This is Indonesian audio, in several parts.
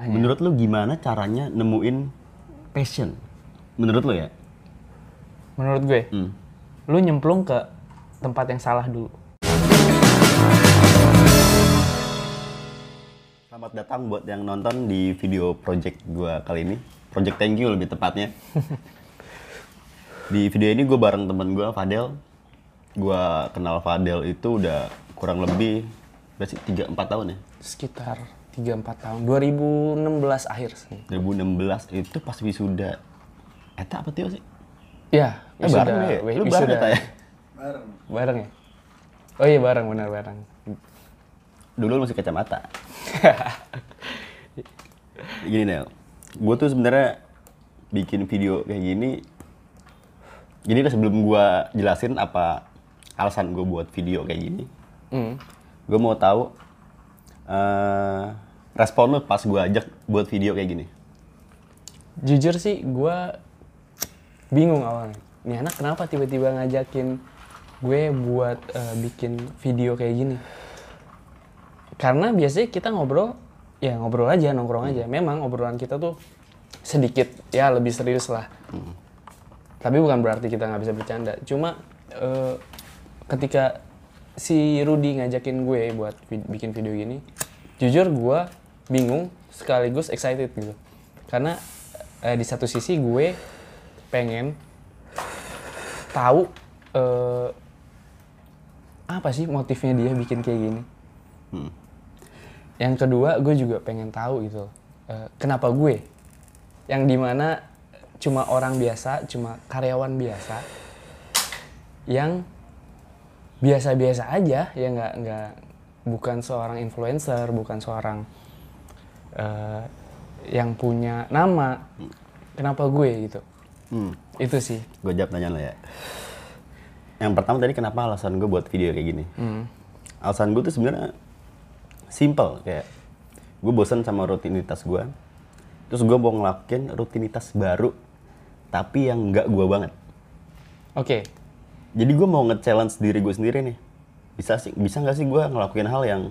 Menurut lu gimana caranya nemuin passion? Menurut lu ya? Menurut gue, Hmm. lu nyemplung ke tempat yang salah dulu. Selamat datang buat yang nonton di video project gua kali ini. Project thank you lebih tepatnya. di video ini gue bareng temen gua Fadel. Gua kenal Fadel itu udah kurang lebih berarti 3-4 tahun ya. Sekitar 3-4 tahun. 2016 akhir sih. 2016 itu pas wisuda. Eta apa Tio sih? Ya, Eh, bareng ya? Lu bareng Eta ya? Bareng ya? Oh iya bareng, benar bareng. Dulu lu masih kacamata. Gini Nel, gue tuh sebenarnya bikin video kayak gini. Jadi deh sebelum gue jelasin apa alasan gue buat video kayak gini, Hmm. gue mau tahu eh respon lu pas gue ajak buat video kayak gini. Jujur sih, gue bingung awalnya. Ini anak kenapa tiba-tiba ngajakin gue buat eh, bikin video kayak gini? Karena biasanya kita ngobrol, ya ngobrol aja, nongkrong aja. Memang obrolan kita tuh sedikit, ya lebih serius lah. Tapi bukan berarti kita nggak bisa bercanda. Cuma eh, ketika si Rudy ngajakin gue buat vi- bikin video gini, jujur gue bingung sekaligus excited gitu. Karena eh, di satu sisi gue pengen tahu eh, apa sih motifnya dia bikin kayak gini. Hmm. Yang kedua, gue juga pengen tahu gitu, eh, kenapa gue, yang di mana cuma orang biasa, cuma karyawan biasa, yang biasa-biasa aja, ya nggak nggak bukan seorang influencer, bukan seorang eh, yang punya nama, kenapa gue gitu? Hmm. Itu sih. Gue jawab tanya lo ya. Yang pertama tadi kenapa alasan gue buat video kayak gini? Hmm. Alasan gue tuh sebenarnya simple kayak gue bosan sama rutinitas gue. Terus gue mau ngelakuin rutinitas baru tapi yang nggak gue banget. Oke, Jadi gue mau nge-challenge diri gue sendiri nih. Bisa sih, bisa nggak sih gue ngelakuin hal yang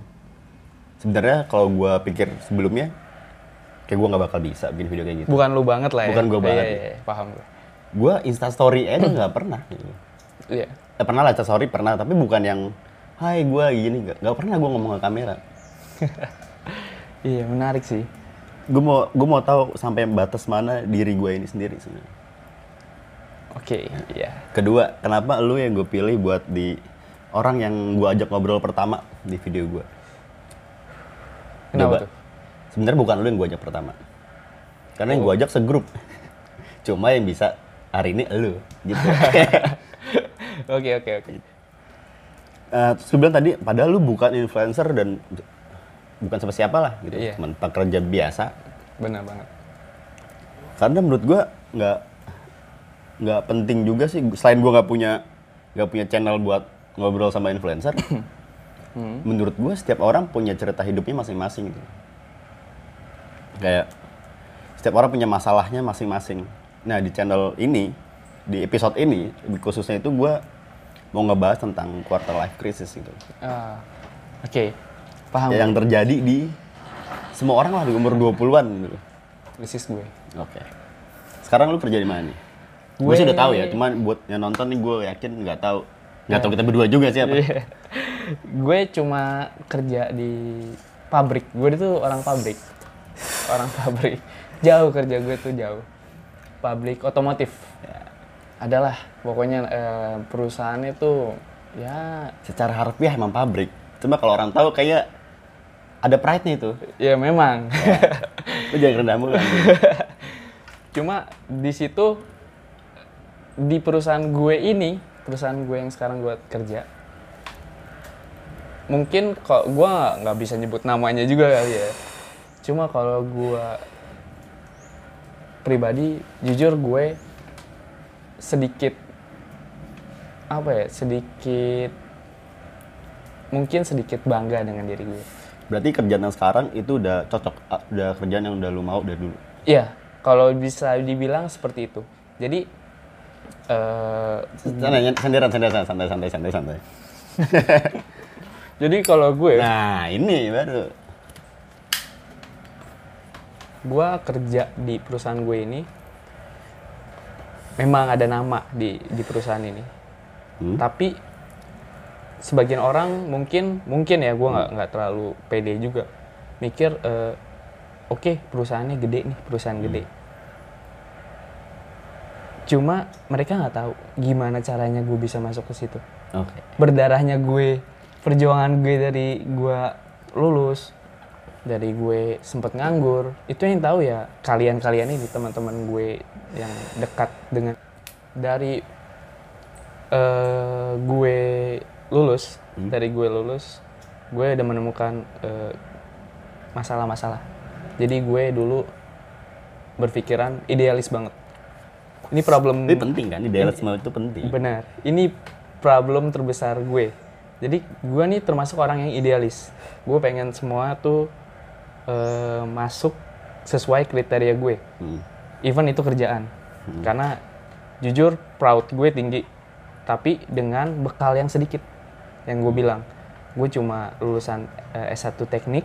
sebenarnya kalau gue pikir sebelumnya kayak gue nggak bakal bisa bikin video kayak gitu. bukan lu banget lah ya. Bukan gua Iya, banget. Iya, iya, paham gue. Gue Insta Story aja nggak pernah. Gitu. Iya. Eh, pernah lah Insta Story pernah, tapi bukan yang Hai gue gini, nggak pernah gue ngomong ke kamera. Iya, menarik sih. Gue mau gue mau tahu sampai batas mana diri gue ini sendiri sebenarnya. Oke, iya. Kedua, kenapa lu yang gue pilih buat di orang yang gue ajak ngobrol pertama di video gue? Kenapa tuh? Sebenarnya bukan lu yang gue ajak pertama. Karena yang gue ajak segrup. Cuma yang bisa hari ini lu gitu. Oke, oke, oke. Eh, terus gue bilang tadi, padahal lu bukan influencer dan bukan siapa siapa lah gitu. Iya. Cuman pekerja biasa. Benar banget. Karena menurut gue nggak nggak penting juga sih. Selain gue nggak punya nggak punya channel buat ngobrol sama influencer, menurut gue setiap orang punya cerita hidupnya masing-masing gitu. Kayak setiap orang punya masalahnya masing-masing. Nah di channel ini, di episode ini khususnya itu gue mau ngebahas tentang quarter life crisis gitu. Ah, oke. Paham. Yang terjadi di semua orang lah di umur 20-an gitu. Krisis gue. Oke. Sekarang lu kerja di mana nih? Gue sih udah tahu ya, cuman buat yang nonton nih gue yakin nggak tahu. Nggak tahu kita berdua juga siapa. Iya. gue cuma kerja di pabrik. Gue itu orang pabrik. Orang pabrik. Jauh kerja gue tuh jauh. Pabrik otomotif. Ya, adalah pokoknya eh, perusahaannya tuh ya Secara harfiah emang pabrik. Cuma kalau orang tahu kayak ada pride-nya itu. ya memang. Lu jangan rendah mulu. Cuma di situ di perusahaan gue ini, perusahaan gue yang sekarang gue kerja, mungkin kok gue nggak- bisa nyebut namanya juga kali ya. Cuma kalau gue pribadi, jujur gue sedikit apa ya, sedikit mungkin sedikit bangga dengan diri gue. Berarti kerjaan yang sekarang itu udah cocok, ah, udah kerjaan yang udah lu mau dari dulu. Iya, kalau bisa dibilang seperti itu. Jadi eh Santai, sandiran, sandiran, santai, santai, santai, santai. Jadi kalau gue, Nah, ini baru. gue kerja di perusahaan gue ini memang ada nama di di perusahaan ini Hmm. tapi sebagian orang mungkin mungkin ya gue nggak nggak terlalu pede juga mikir eh, oke perusahaannya gede nih perusahaan gede cuma mereka nggak tahu gimana caranya gue bisa masuk ke situ. Oke. berdarahnya gue perjuangan gue dari gue lulus dari gue sempet nganggur itu yang tahu ya kalian-kalian ini teman-teman gue yang dekat dengan dari eh, gue lulus dari gue lulus gue udah menemukan eh, masalah-masalah. Jadi gue dulu berpikiran idealis banget ini problem Tapi penting kan, idealisme itu penting. Benar. Ini problem terbesar gue. Jadi gue nih termasuk orang yang idealis. Gue pengen semua tuh eh, masuk sesuai kriteria gue. Hmm. Even itu kerjaan. Karena jujur proud gue tinggi. Tapi dengan bekal yang sedikit. Yang gue bilang. Gue cuma lulusan eh, S1 teknik.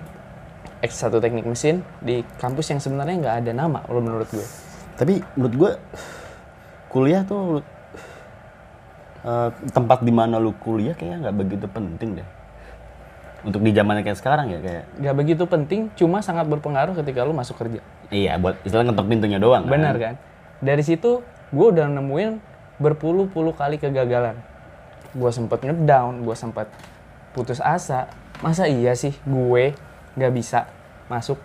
S1 teknik mesin di kampus yang sebenarnya nggak ada nama menurut gue. Tapi menurut gue kuliah tuh eh, tempat di mana lu kuliah kayaknya nggak begitu penting deh. Untuk di zaman kayak sekarang ya kayak Nggak begitu penting, cuma sangat berpengaruh ketika lu masuk kerja. iya buat istilah ngetok pintunya doang. kan. Benar kan? Dari situ gue udah nemuin berpuluh-puluh kali kegagalan. Gue sempet ngedown, gue sempet putus asa. Masa iya sih gue nggak bisa masuk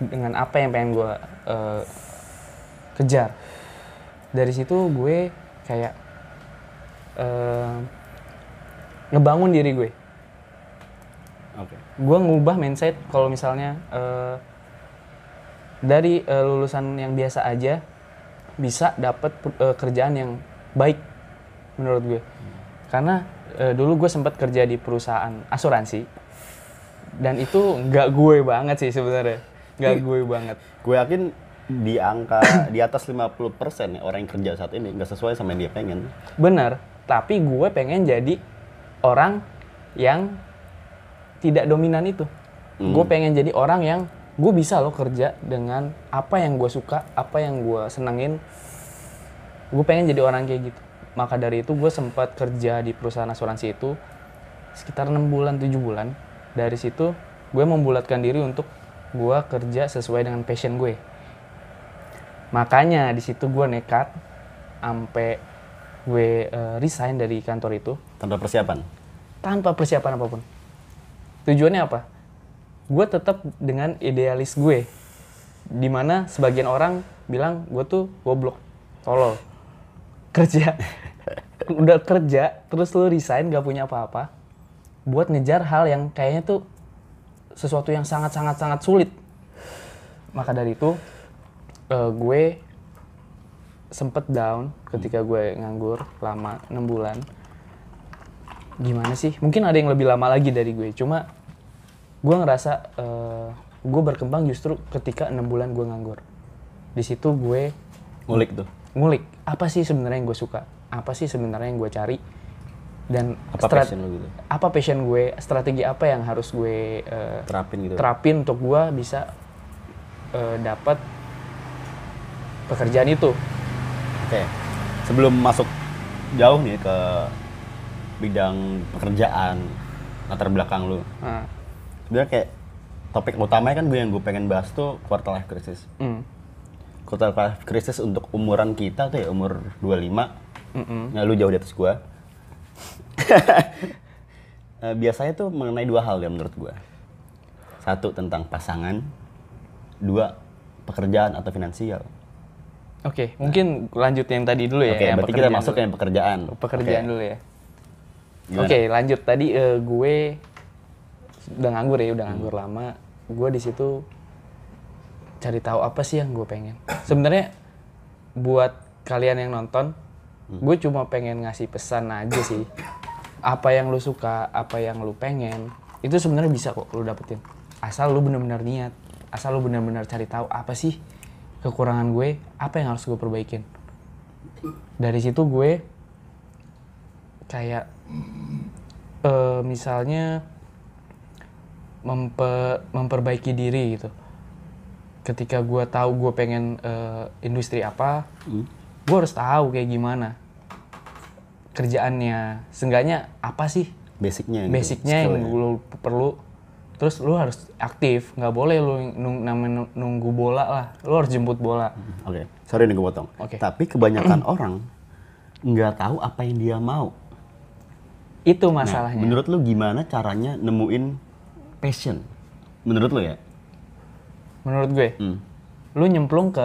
dengan apa yang pengen gue eh, kejar. Dari situ gue kayak eh, ngebangun diri gue. Oke. gue ngubah mindset kalau misalnya eh, dari eh, lulusan yang biasa aja bisa dapat eh, kerjaan yang baik menurut gue. Karena eh, dulu gue sempat kerja di perusahaan asuransi dan itu nggak gue banget sih sebenarnya. Nggak gue banget. Gue yakin di angka di atas 50% ya orang yang kerja saat ini nggak sesuai sama yang dia pengen. bener tapi gue pengen jadi orang yang tidak dominan itu. Gue pengen jadi orang yang gue bisa loh kerja dengan apa yang gue suka apa yang gue senengin. Gue pengen jadi orang kayak gitu. Maka dari itu gue sempat kerja di perusahaan asuransi itu sekitar enam bulan tujuh bulan. Dari situ gue membulatkan diri untuk gue kerja sesuai dengan passion gue makanya di situ gue nekat sampai gue eh, resign dari kantor itu Tanpa persiapan. tanpa persiapan apa pun. Tujuannya apa? Gue tetap dengan idealis gue. Di mana sebagian orang bilang gue tuh goblok, tolol. Kerja, udah kerja, terus lu resign gak punya apa-apa. Buat ngejar hal yang kayaknya tuh sesuatu yang sangat-sangat-sangat sulit. Maka dari itu, eh, gue sempet down ketika gue nganggur lama 6 bulan gimana sih? Mungkin ada yang lebih lama lagi dari gue. Cuma gue ngerasa eh, gue berkembang justru ketika enam bulan gue nganggur. Di situ gue Ngulik tuh. ngulik apa sih sebenarnya yang gue suka, apa sih sebenarnya yang gue cari, dan Apa passion lu gitu? apa passion gue, strategi apa yang harus gue eh, Terapin gitu. terapin untuk gue bisa eh, dapat pekerjaan itu. Oke. Sebelum masuk jauh nih ke bidang pekerjaan latar belakang lu. Nah, Sebenarnya kayak topik utamanya kan gue yang gue pengen bahas tuh quarter life crisis. mm, Quarter life crisis untuk umuran kita tuh ya umur 25. mm-mm. Nah, lu jauh di atas gua. Eh, biasanya tuh mengenai dua hal ya menurut gua. Satu tentang pasangan, dua pekerjaan atau finansial. Oke, mungkin lanjut yang tadi dulu ya. Oke, yang berarti kita masuk dulu. ke yang pekerjaan. pekerjaan Oke. dulu ya. Oke, lanjut tadi eh, gue udah nganggur ya, udah nganggur lama. Gue di situ cari tahu apa sih yang gue pengen. Sebenarnya buat kalian yang nonton, gue cuma pengen ngasih pesan aja sih. Apa yang lu suka, apa yang lu pengen, itu sebenarnya bisa kok lu dapetin. Asal lu bener-bener niat, asal lu bener-bener cari tahu apa sih kekurangan gue, apa yang harus gue perbaikin. Dari situ gue kayak eh, misalnya mempe- memperbaiki diri gitu ketika gue tahu gue pengen eh, industri apa Hmm. gue harus tahu kayak gimana kerjaannya seenggaknya apa sih Basicnya. gitu, basicnya yang lu perlu terus lu harus aktif nggak boleh lu nung, nunggu bola lah lu harus jemput bola Oke, sorry nih gue potong. Oke. Tapi kebanyakan orang nggak tahu apa yang dia mau. itu Nah, masalahnya menurut lu gimana caranya nemuin passion? Menurut lu ya? menurut gue Hmm. lu nyemplung ke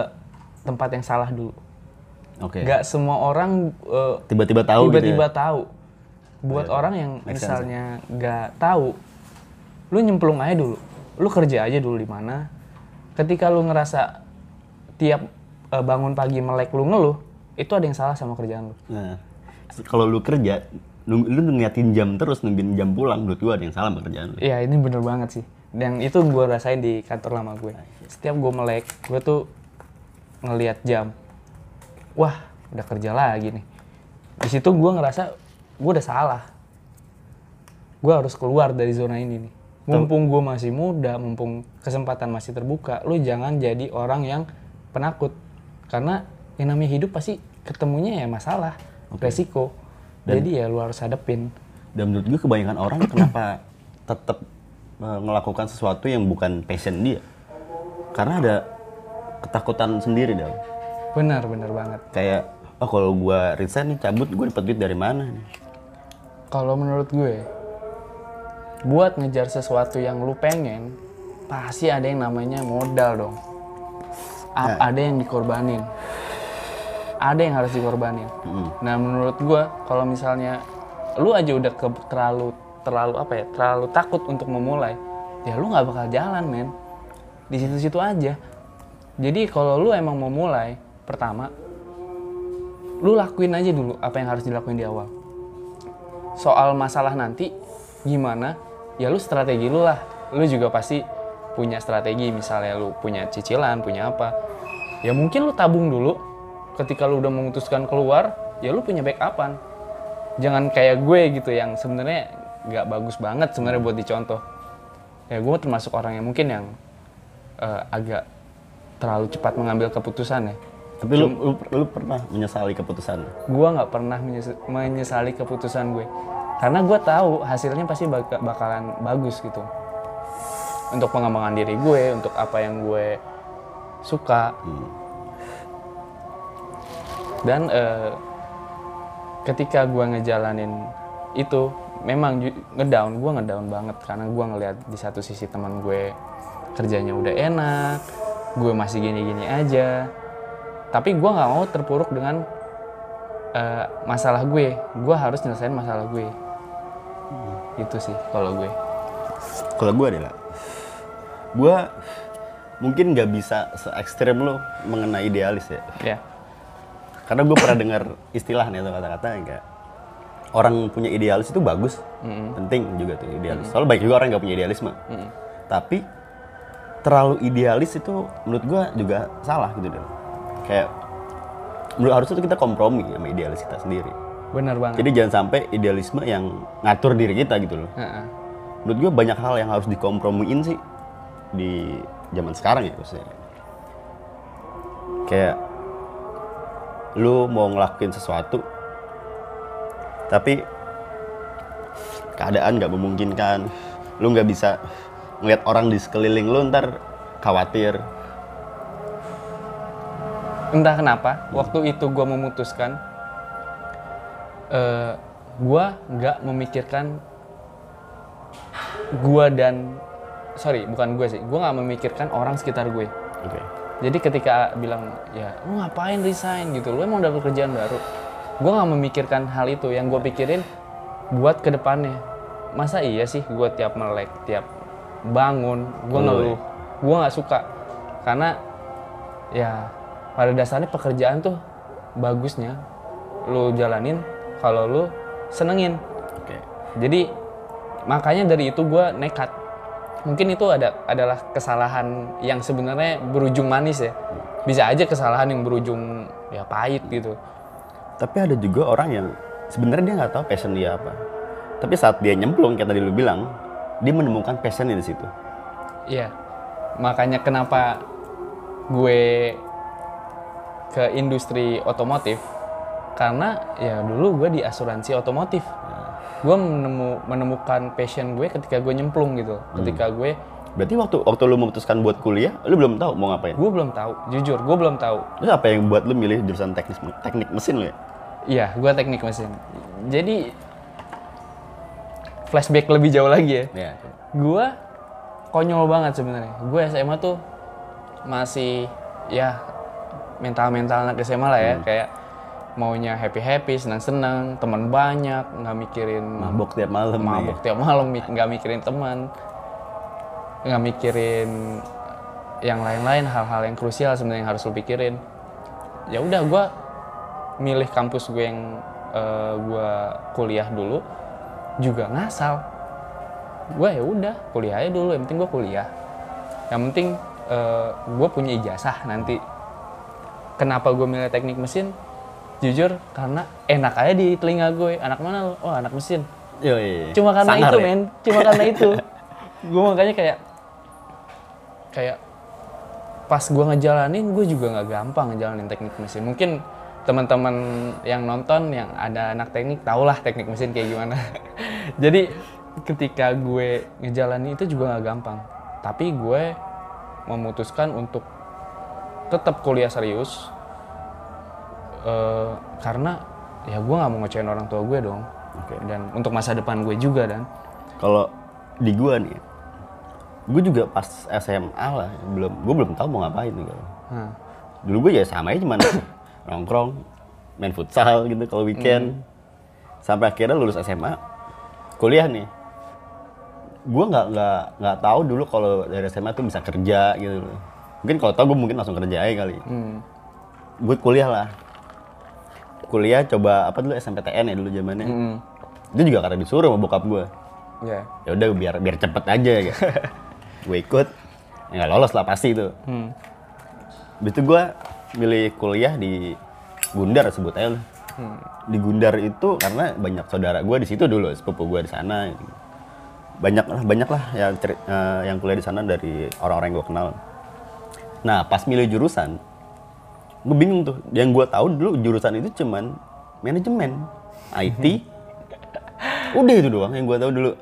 tempat yang salah dulu Oke. nggak semua orang eh, Tiba-tiba tahu tiba-tiba gitu ya? tahu buat orang yang misalnya nggak tahu lu nyemplung aja dulu lu kerja aja dulu di mana ketika lu ngerasa tiap eh, bangun pagi melek lu ngeluh itu ada yang salah sama kerjaan lu Nah, kalau lu kerja, nung, lu ngeliatin jam terus, nungguin jam pulang, menurut gua ada yang salah sama kerjaan lu. Iya ini bener banget sih. Dan itu gue rasain di kantor lama gue. Setiap gue melek, gue tuh ngelihat jam. Wah, udah kerja lagi nih. Di situ gue ngerasa gue udah salah. Gue harus keluar dari zona ini nih. Mumpung gue masih muda, mumpung kesempatan masih terbuka, lu jangan jadi orang yang penakut. Karena yang namanya hidup pasti ketemunya ya masalah, resiko. Jadi ya lu harus hadepin. Dan menurut gua kebanyakan orang kenapa tetap melakukan sesuatu yang bukan passion dia? Karena ada ketakutan sendiri dong. Benar, benar banget. Kayak, oh kalau gua resign nih cabut, gua dapat duit dari mana nih? Kalau menurut gue, buat ngejar sesuatu yang lu pengen, pasti ada yang namanya modal dong. A- Ada yang dikorbanin. Ada yang harus dikorbanin. Nah menurut gue, kalau misalnya lu aja udah ke, terlalu terlalu apa ya, terlalu takut untuk memulai, ya lu nggak bakal jalan men. Di situ-situ aja. Jadi kalau lu emang mau mulai, pertama, lu lakuin aja dulu apa yang harus dilakuin di awal soal masalah nanti gimana? Ya lu strategi lu lah. Lu juga pasti punya strategi misalnya lu punya cicilan punya apa. Ya mungkin lu tabung dulu. Ketika lu udah memutuskan keluar ya lu punya backupan. Jangan kayak gue gitu yang sebenarnya nggak bagus banget sebenarnya buat dicontoh. Ya gue termasuk orang yang mungkin yang eh, agak terlalu cepat mengambil keputusan ya. Tapi lu, lu, lu pernah menyesali keputusan? Gue nggak pernah menyes- menyesali keputusan gue karena gue tahu hasilnya pasti bak- bakalan bagus gitu. Untuk pengembangan diri gue untuk apa yang gue suka. Dan eh, ketika gue ngejalanin itu memang ngedown gue ngedown banget. Karena gue ngeliat di satu sisi teman gue kerjanya udah enak gue masih gini-gini aja. Tapi gue nggak mau terpuruk dengan eh, masalah gue. Gue harus nyelesain masalah gue itu sih kalau gue Kalau gue adalah, gue mungkin nggak bisa se ekstrem lo mengenai idealis ya. ya Karena gue pernah dengar istilah nih atau kata-kata kayak orang punya idealis itu bagus, penting juga tuh idealis. Soalnya baik juga orang nggak punya idealisme. Tapi terlalu idealis itu menurut gue juga salah gitu deh. Kayak menurut harusnya tuh kita kompromi sama idealis kita sendiri. Benar banget Jadi jangan sampai idealisme yang ngatur diri kita gitu loh. Heeh. Menurut gue banyak hal yang harus dikompromiin sih di zaman sekarang ya maksudnya. Kayak lu mau ngelakuin sesuatu tapi keadaan nggak memungkinkan lu nggak bisa ngeliat orang di sekeliling lu ntar khawatir entah kenapa waktu itu gue memutuskan eh gue nggak memikirkan gue dan sorry bukan gue sih. Gue nggak memikirkan orang sekitar gue. Oke. Jadi ketika bilang ya lu ngapain resign? gitu. Lu emang udah pekerjaan baru. Gue nggak memikirkan hal itu. Yang gue pikirin buat ke depannya masa iya sih gue tiap melek tiap bangun gue ngeluh. Gue nggak suka. Karena ya pada dasarnya pekerjaan tuh bagusnya lu jalanin kalau lu senengin oke jadi makanya dari itu gue nekat. Mungkin itu ada adalah kesalahan yang sebenarnya berujung manis ya. Bisa aja kesalahan yang berujung ya pahit gitu. tapi ada juga orang yang sebenarnya dia nggak tahu passion dia apa tapi saat dia nyemplung kayak tadi lu bilang dia menemukan passionnya di situ Iya. Makanya kenapa gue ke industri otomotif karena ya dulu gue di asuransi otomotif. Gue menemu, menemukan passion gue ketika gue nyemplung gitu. Ketika gue Berarti waktu waktu lu memutuskan buat kuliah, lu belum tahu mau ngapain? gue belum tahu jujur gue belum tahu. Terus apa yang buat lu milih jurusan teknik teknik mesin lu ya? iya gue teknik mesin. Jadi flashback lebih jauh lagi ya. Iya. gue konyol banget sebenarnya. Gue SMA tuh masih ya mental mental anak SMA lah ya. Kayak maunya happy happy senang senang teman banyak nggak mikirin Mabok tiap malam. mabuk tiap malam nggak mikirin teman nggak mikirin yang lain-lain hal-hal yang krusial sebenarnya yang harus lo pikirin. Ya udah gue milih kampus gue yang eh, gue kuliah dulu juga ngasal. Gue ya udah kuliah aja dulu yang penting gue kuliah. Yang penting gue punya ijazah nanti. Kenapa gue milih teknik mesin jujur karena enak aja di telinga gue. Anak mana lo oh anak mesin. Yo, iya. cuma karena Sangar itu ya? men. Cuma karena itu. Gue makanya kayak kayak pas gue ngejalanin gue juga nggak gampang ngejalanin teknik mesin. Mungkin teman-teman yang nonton yang ada anak teknik tau lah teknik mesin kayak gimana. Jadi ketika gue ngejalanin itu juga nggak gampang. Tapi gue memutuskan untuk tetap kuliah serius eh, karena ya gue nggak mau ngecewain orang tua gue dong Oke. dan untuk masa depan gue juga dan Kalau di gua nih, gue juga pas SMA lah, belum, gue belum tahu mau ngapain kalau. Hah. Dulu gue ya sama aja cuman nongkrong, main futsal gitu kalau weekend. Sampai akhirnya lulus SMA, kuliah nih. Gue nggak nggak nggak tahu dulu kalau dari SMA tuh bisa kerja gitu. Mungkin kalau tahu gue mungkin langsung kerja aja kali. Hmm. Gue kuliah lah. Kuliah coba apa dulu SMPTN ya dulu zamannya. Hmm. Itu juga karena disuruh sama bokap gue. Ya. ya udah biar biar cepet aja gitu. gue ikut ya nggak lolos lah pasti itu Hmm. Habis itu gue milih kuliah di Gundar sebut aja lah. Hmm. di Gundar itu karena banyak saudara gue di situ dulu sepupu gue di sana gitu. banyak lah banyak lah yang eh, yang kuliah di sana dari orang-orang yang gue kenal nah pas milih jurusan gue bingung tuh. Yang gue tahu dulu jurusan itu cuman manajemen IT udah itu doang yang gue tahu dulu.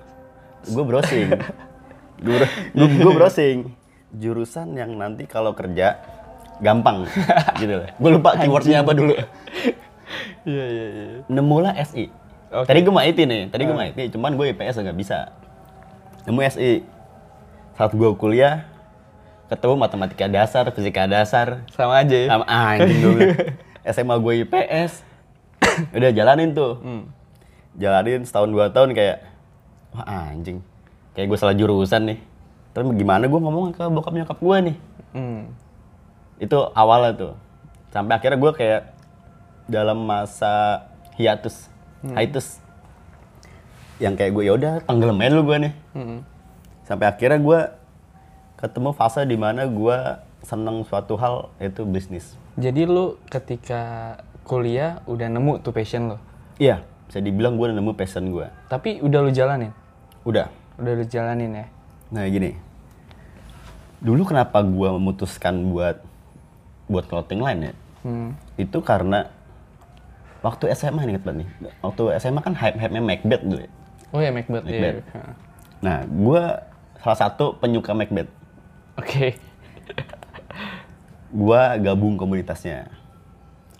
Gue browsing. Gue gue browsing. Jurusan yang nanti kalau kerja gampang. Gitu loh gue lupa keywordnya apa dulu. Iya iya iya. nemu lah SI. Oke. Tadi gue mau IT nih, tadi gue mau IT, cuman gue IPS nggak bisa. Nemu SI. Saat gue kuliah, ketemu matematika dasar, fisika dasar, Sama aja ya. sama anjing dulu. SMA gue IPS, udah jalanin tuh. Hmm. Jalanin setahun dua tahun kayak, wah anjing, kayak gue salah jurusan nih. Terus gimana gue ngomong ke bokap nyokap gue nih? Hmm. itu awalnya tuh sampai akhirnya gue kayak dalam masa hiatus hiatus yang kayak gue yaudah tenggelam aja dulu gue nih Hmm. sampai akhirnya gue ketemu fase di mana gue seneng suatu hal yaitu bisnis Jadi lu ketika kuliah udah nemu tuh passion lo. iya bisa dibilang gue udah nemu passion gue Tapi udah lu jalanin. udah Udah lu jalanin ya. nah gini dulu kenapa gue memutuskan buat buat clothing line ya Hmm. itu karena waktu SMA nih banget nih waktu SMA kan hype hype nya Macbeth dulu ya. Oh ya Macbeth. iya. Macbeth. Hah. nah gue salah satu penyuka Macbeth Oke. gue gabung komunitasnya.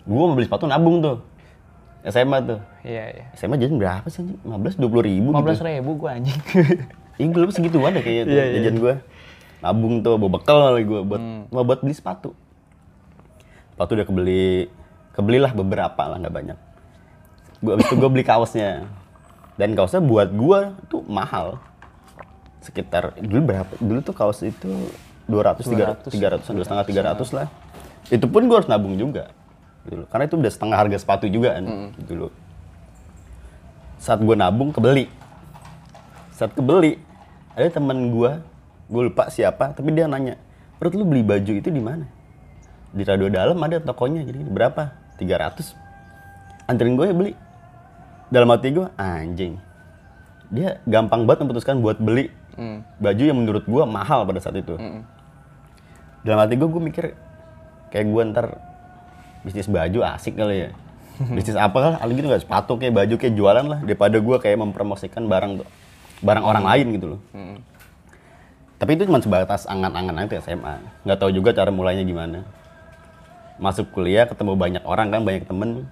Gue mau beli sepatu nabung tuh. SMA tuh. Iya iya. SMA jajan berapa sih anjing? 15 20 ribu 15 gitu ribu gua anjing. Iya gue lupa segitu ada kayaknya tuh Iya, iya, jajan gue nabung tuh bawa bekal kali gue buat mau buat beli sepatu. Sepatu udah kebeli kebelilah beberapa lah nggak banyak. Gue abis itu gue beli kaosnya. Dan kaosnya buat gue tuh mahal. Sekitar dulu berapa dulu tuh kaos itu 200 300 300 dua setengah 300 lah. Itu pun gue harus nabung juga gitu loh. karena itu udah setengah harga sepatu juga kan gitu loh. Saat gue nabung kebeli. Saat kebeli ada teman gue gue lupa siapa tapi dia nanya perut lu beli baju itu di mana? Di radio dalam ada tokonya jadi berapa? 300 anterin gue ya beli. Dalam hati gue anjing. Dia gampang banget memutuskan buat beli Hmm. baju yang menurut gue mahal pada saat itu. Dalam hati gue gue mikir kayak gue ntar bisnis baju asik kali ya. Bisnis apa kan hal gitu nggak sepatu kayak baju kayak jualan lah daripada gue kayak mempromosikan barang tuh barang orang lain gitu loh. Tapi itu cuma sebatas angan-angan aja SMA nggak tahu juga cara mulainya gimana. Masuk kuliah ketemu banyak orang kan banyak temen.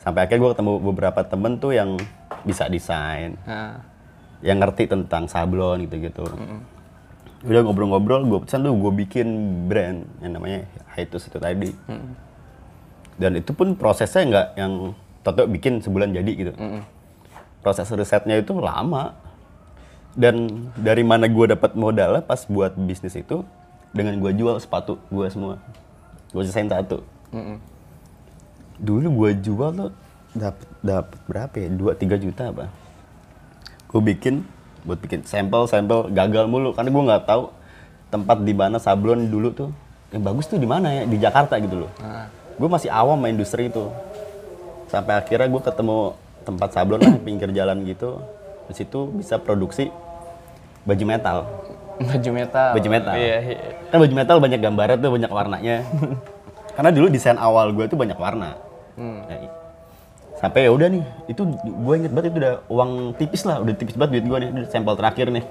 Sampai akhirnya gue ketemu beberapa temen tuh yang bisa desain yang ngerti tentang sablon gitu-gitu. Udah ngobrol-ngobrol, gue pesan tuh gue bikin brand yang namanya Hiatus itu tadi. Dan itu pun prosesnya nggak yang toto bikin sebulan jadi gitu. Proses risetnya itu lama. Dan dari mana gue dapat modalnya pas buat bisnis itu dengan gue jual sepatu gue semua. Gue sisain satu. Dulu gue jual tuh dapat dapat berapa ya? 2 3 juta apa? Gue bikin buat bikin sampel sampel gagal mulu. Karena gue nggak tahu tempat di mana sablon dulu tuh yang bagus tuh di mana ya di Jakarta gitu loh. Gue masih awam sama industri itu. Sampai akhirnya gue ketemu tempat sablon lah pinggir jalan gitu. Di situ bisa produksi baju metal. Baju metal. Baju metal. Iya, iya. kan baju metal banyak gambarnya tuh banyak warnanya. Karena dulu desain awal gue tuh banyak warna. Ya, i- sampai ya udah nih itu gue inget banget itu udah uang tipis lah udah tipis banget duit gue nih Ini sampel terakhir nih.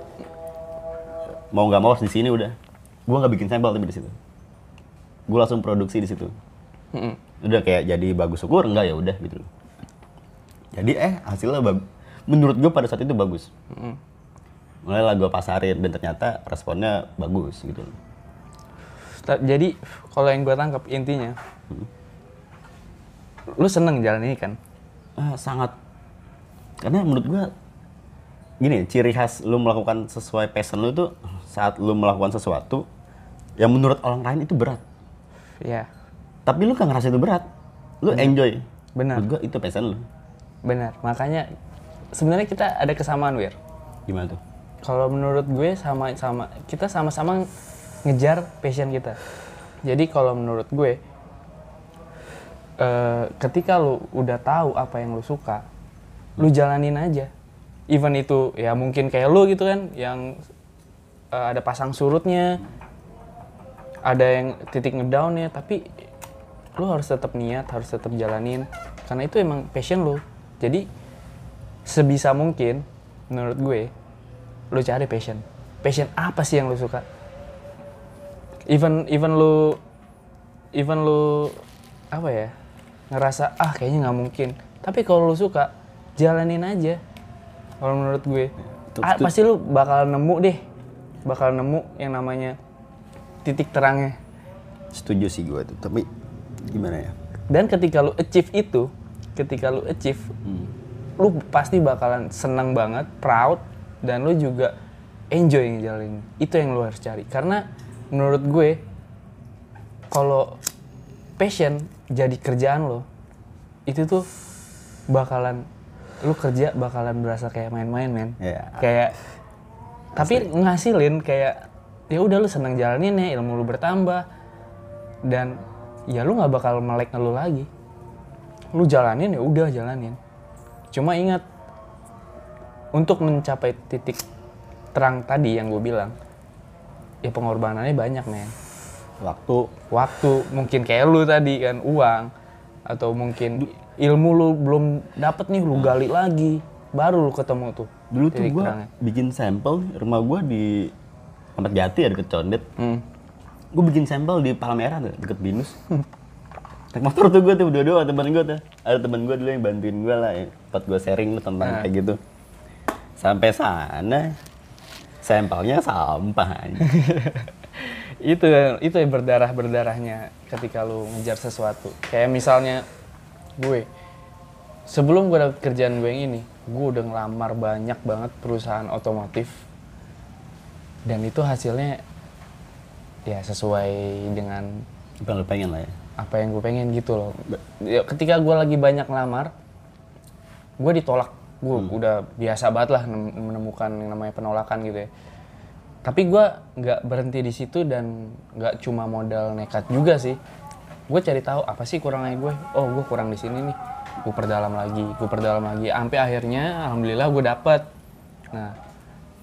Mau nggak mau harus di sini udah. Gue nggak bikin sampel tapi di situ. Gue langsung produksi di situ. Mm-mm. udah kayak jadi bagus syukur enggak ya udah gitu. Jadi eh hasilnya bagus menurut gue pada saat itu bagus. Mm-mm. mulailah gue pasarin dan ternyata responnya bagus gitu. Jadi kalau yang gue tangkap intinya, lu seneng jalan ini kan? Ah, sangat karena menurut gua gini ciri khas lu melakukan sesuai passion lu tuh saat lu melakukan sesuatu yang menurut orang lain itu berat Iya, tapi lu gak ngerasa itu berat lu enjoy Benar. menurut gua itu passion lu benar. Makanya sebenarnya kita ada kesamaan, Wir. gimana tuh Kalau menurut gue sama sama kita sama-sama ngejar passion kita. Jadi kalau menurut gue eh, ketika lu udah tahu apa yang lu suka, lu jalanin aja. Even itu ya mungkin kayak lu gitu kan yang eh, ada pasang surutnya, ada yang titik ngedownnya, tapi lu harus tetap niat, harus tetap jalanin karena itu emang passion lu. Jadi sebisa mungkin menurut gue lu cari passion. Passion apa sih yang lu suka? Even even lu even lu apa ya? Ngerasa ah kayaknya nggak mungkin. Tapi kalau lu suka, jalanin aja. Kalau menurut gue, Itu- ah, pasti lu bakal nemu deh. Bakal nemu yang namanya titik terangnya. setuju sih gua tuh tapi gimana ya Dan ketika lu achieve itu, ketika lu achieve, lu pasti bakalan senang banget, proud, dan lu juga enjoy ngejalanin. Itu yang lu harus cari. Karena menurut gue, kalau passion jadi kerjaan lo, itu tuh bakalan lu kerja bakalan berasa kayak main-main men. Iya. Kayak tapi ngasilin kayak ya udah lu senang jalanin ya ilmu lu bertambah. Dan ya lu nggak bakal melek ngeluh lagi. Lu jalanin ya udah jalanin. Cuma ingat untuk mencapai titik terang tadi yang gue bilang ya pengorbanannya banyak men waktu waktu mungkin kayak lu tadi kan uang atau mungkin ilmu lu belum dapet nih lu gali lagi baru lu ketemu tuh dulu tuh gua terangnya. bikin sampel rumah gua di Amat Jati ya deket Condet Hmm. gue bikin sampel di Palmerah tuh deket Binus naik motor tuh gue tuh berdua-dua sama temen gue tuh ada temen gue dulu yang bantuin gue lah ya. buat gue sharing tuh tentang kayak gitu sampai sana sampelnya sampah. itu itu yang berdarah berdarahnya ketika lu ngejar sesuatu. Kayak misalnya gue sebelum gue dapet kerjaan gue yang ini gue udah ngelamar banyak banget perusahaan otomotif. Dan itu hasilnya ya sesuai dengan apa yang lu pengen lah ya? apa yang gue pengen gitu loh. Ya, ketika gue lagi banyak ngelamar gue ditolak. Gue udah biasa banget lah nem- menemukan yang namanya penolakan gitu ya tapi gue nggak berhenti di situ dan nggak cuma modal nekat juga sih gue cari tahu apa sih kurangnya gue oh gue kurang di sini nih gue perdalam lagi gue perdalam lagi sampai akhirnya alhamdulillah gue dapet nah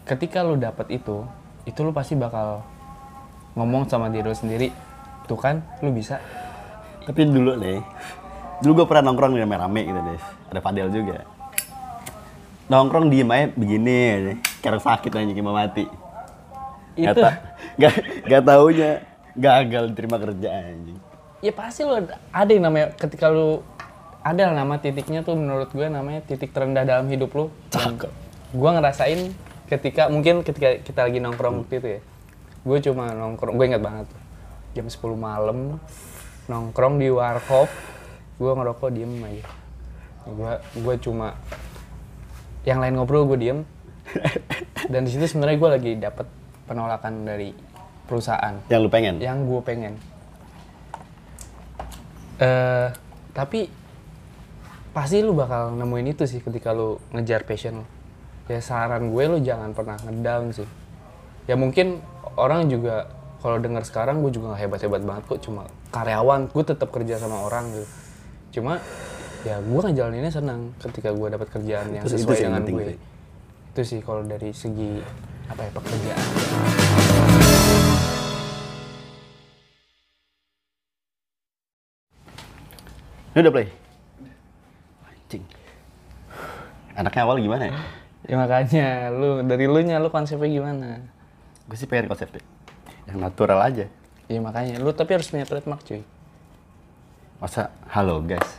ketika lu dapet itu itu lu pasti bakal ngomong sama diri lu sendiri Tuh kan, lu bisa. Tapi dulu nih, dulu gue pernah nongkrong di rame-rame gitu deh. Ada Fadel juga. Nongkrong diem aja begini aja. Kayak sakit aja kayak mau mati. Gak, Itu, ta- gak, gak taunya gagal diterima kerja anjing. ya pasti lu ada ada yang namanya ketika lu ada lah nama titiknya tuh menurut gue namanya titik terendah dalam hidup lu. Cakep. Gue ngerasain ketika mungkin ketika kita lagi nongkrong waktu itu ya. Gue cuma nongkrong, gue ingat banget tuh. Jam 10 malam nongkrong di warkop, gue ngerokok diem aja. Gue gue cuma yang lain ngobrol gue diem. Dan di situ sebenarnya gue lagi dapet penolakan dari perusahaan Yang lu pengen? yang gue pengen. eh tapi pasti lu bakal nemuin itu sih ketika lu ngejar passion lu. Ya saran gue lu jangan pernah ngedown sih. Ya mungkin orang juga kalau dengar sekarang gue juga nggak hebat-hebat banget kok cuma karyawan gue tetap kerja sama orang gitu. Cuma ya gue ngejalaninnya senang ketika gue dapat kerjaan yang Itu- itu sesuai yang dengan gue. sih. Itu sih kalau dari segi apa ya pekerjaan. Ini udah play? Anjing. Anaknya awal gimana ya? Ya makanya lu dari lu nya lu konsepnya gimana? Gue sih pengen konsepnya. Yang natural aja. Ya makanya lu tapi harus punya trademark cuy. Masa, halo guys,